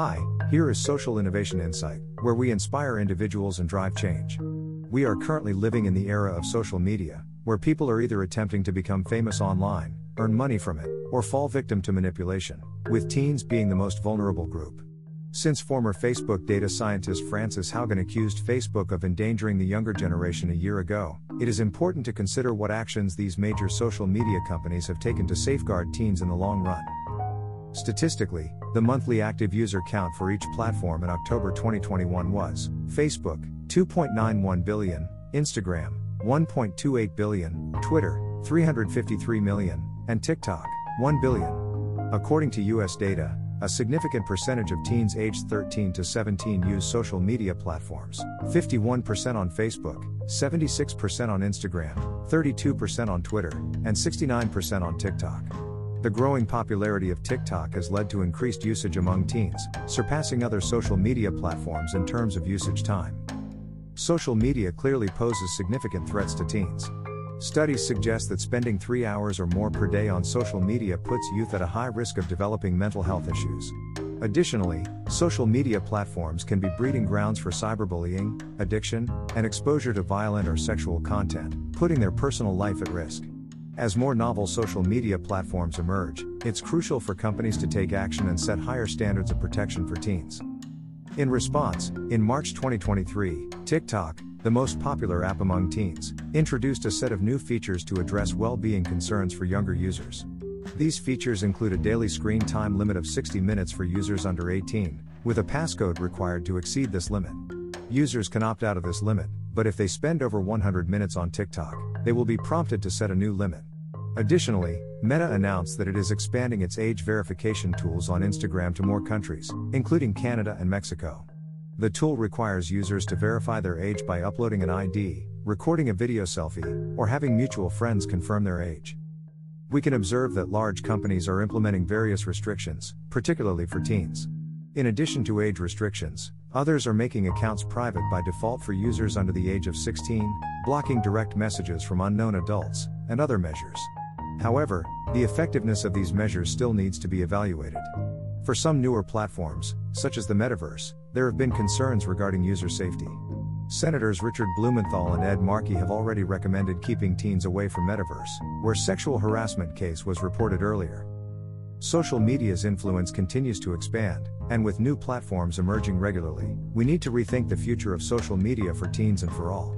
Hi, here is Social Innovation Insight, where we inspire individuals and drive change. We are currently living in the era of social media, where people are either attempting to become famous online, earn money from it, or fall victim to manipulation, with teens being the most vulnerable group. Since former Facebook data scientist Frances Haugen accused Facebook of endangering the younger generation a year ago, it is important to consider what actions these major social media companies have taken to safeguard teens in the long run. Statistically, the monthly active user count for each platform in October 2021 was Facebook, 2.91 billion, Instagram, 1.28 billion, Twitter, 353 million, and TikTok, 1 billion. According to US data, a significant percentage of teens aged 13 to 17 use social media platforms 51% on Facebook, 76% on Instagram, 32% on Twitter, and 69% on TikTok. The growing popularity of TikTok has led to increased usage among teens, surpassing other social media platforms in terms of usage time. Social media clearly poses significant threats to teens. Studies suggest that spending three hours or more per day on social media puts youth at a high risk of developing mental health issues. Additionally, social media platforms can be breeding grounds for cyberbullying, addiction, and exposure to violent or sexual content, putting their personal life at risk. As more novel social media platforms emerge, it's crucial for companies to take action and set higher standards of protection for teens. In response, in March 2023, TikTok, the most popular app among teens, introduced a set of new features to address well being concerns for younger users. These features include a daily screen time limit of 60 minutes for users under 18, with a passcode required to exceed this limit. Users can opt out of this limit, but if they spend over 100 minutes on TikTok, they will be prompted to set a new limit. Additionally, Meta announced that it is expanding its age verification tools on Instagram to more countries, including Canada and Mexico. The tool requires users to verify their age by uploading an ID, recording a video selfie, or having mutual friends confirm their age. We can observe that large companies are implementing various restrictions, particularly for teens. In addition to age restrictions, others are making accounts private by default for users under the age of 16, blocking direct messages from unknown adults, and other measures. However, the effectiveness of these measures still needs to be evaluated. For some newer platforms, such as the metaverse, there have been concerns regarding user safety. Senators Richard Blumenthal and Ed Markey have already recommended keeping teens away from metaverse, where sexual harassment case was reported earlier. Social media's influence continues to expand, and with new platforms emerging regularly, we need to rethink the future of social media for teens and for all.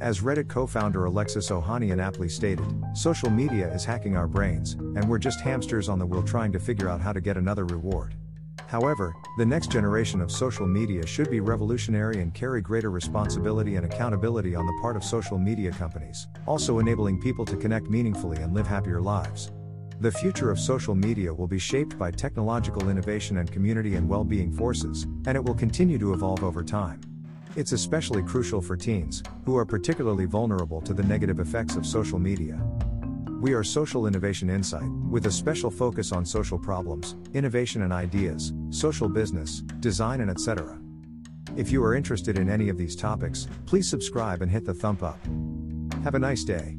As Reddit co founder Alexis Ohanian aptly stated, social media is hacking our brains, and we're just hamsters on the wheel trying to figure out how to get another reward. However, the next generation of social media should be revolutionary and carry greater responsibility and accountability on the part of social media companies, also enabling people to connect meaningfully and live happier lives. The future of social media will be shaped by technological innovation and community and well being forces, and it will continue to evolve over time. It's especially crucial for teens, who are particularly vulnerable to the negative effects of social media. We are Social Innovation Insight, with a special focus on social problems, innovation and ideas, social business, design, and etc. If you are interested in any of these topics, please subscribe and hit the thumb up. Have a nice day.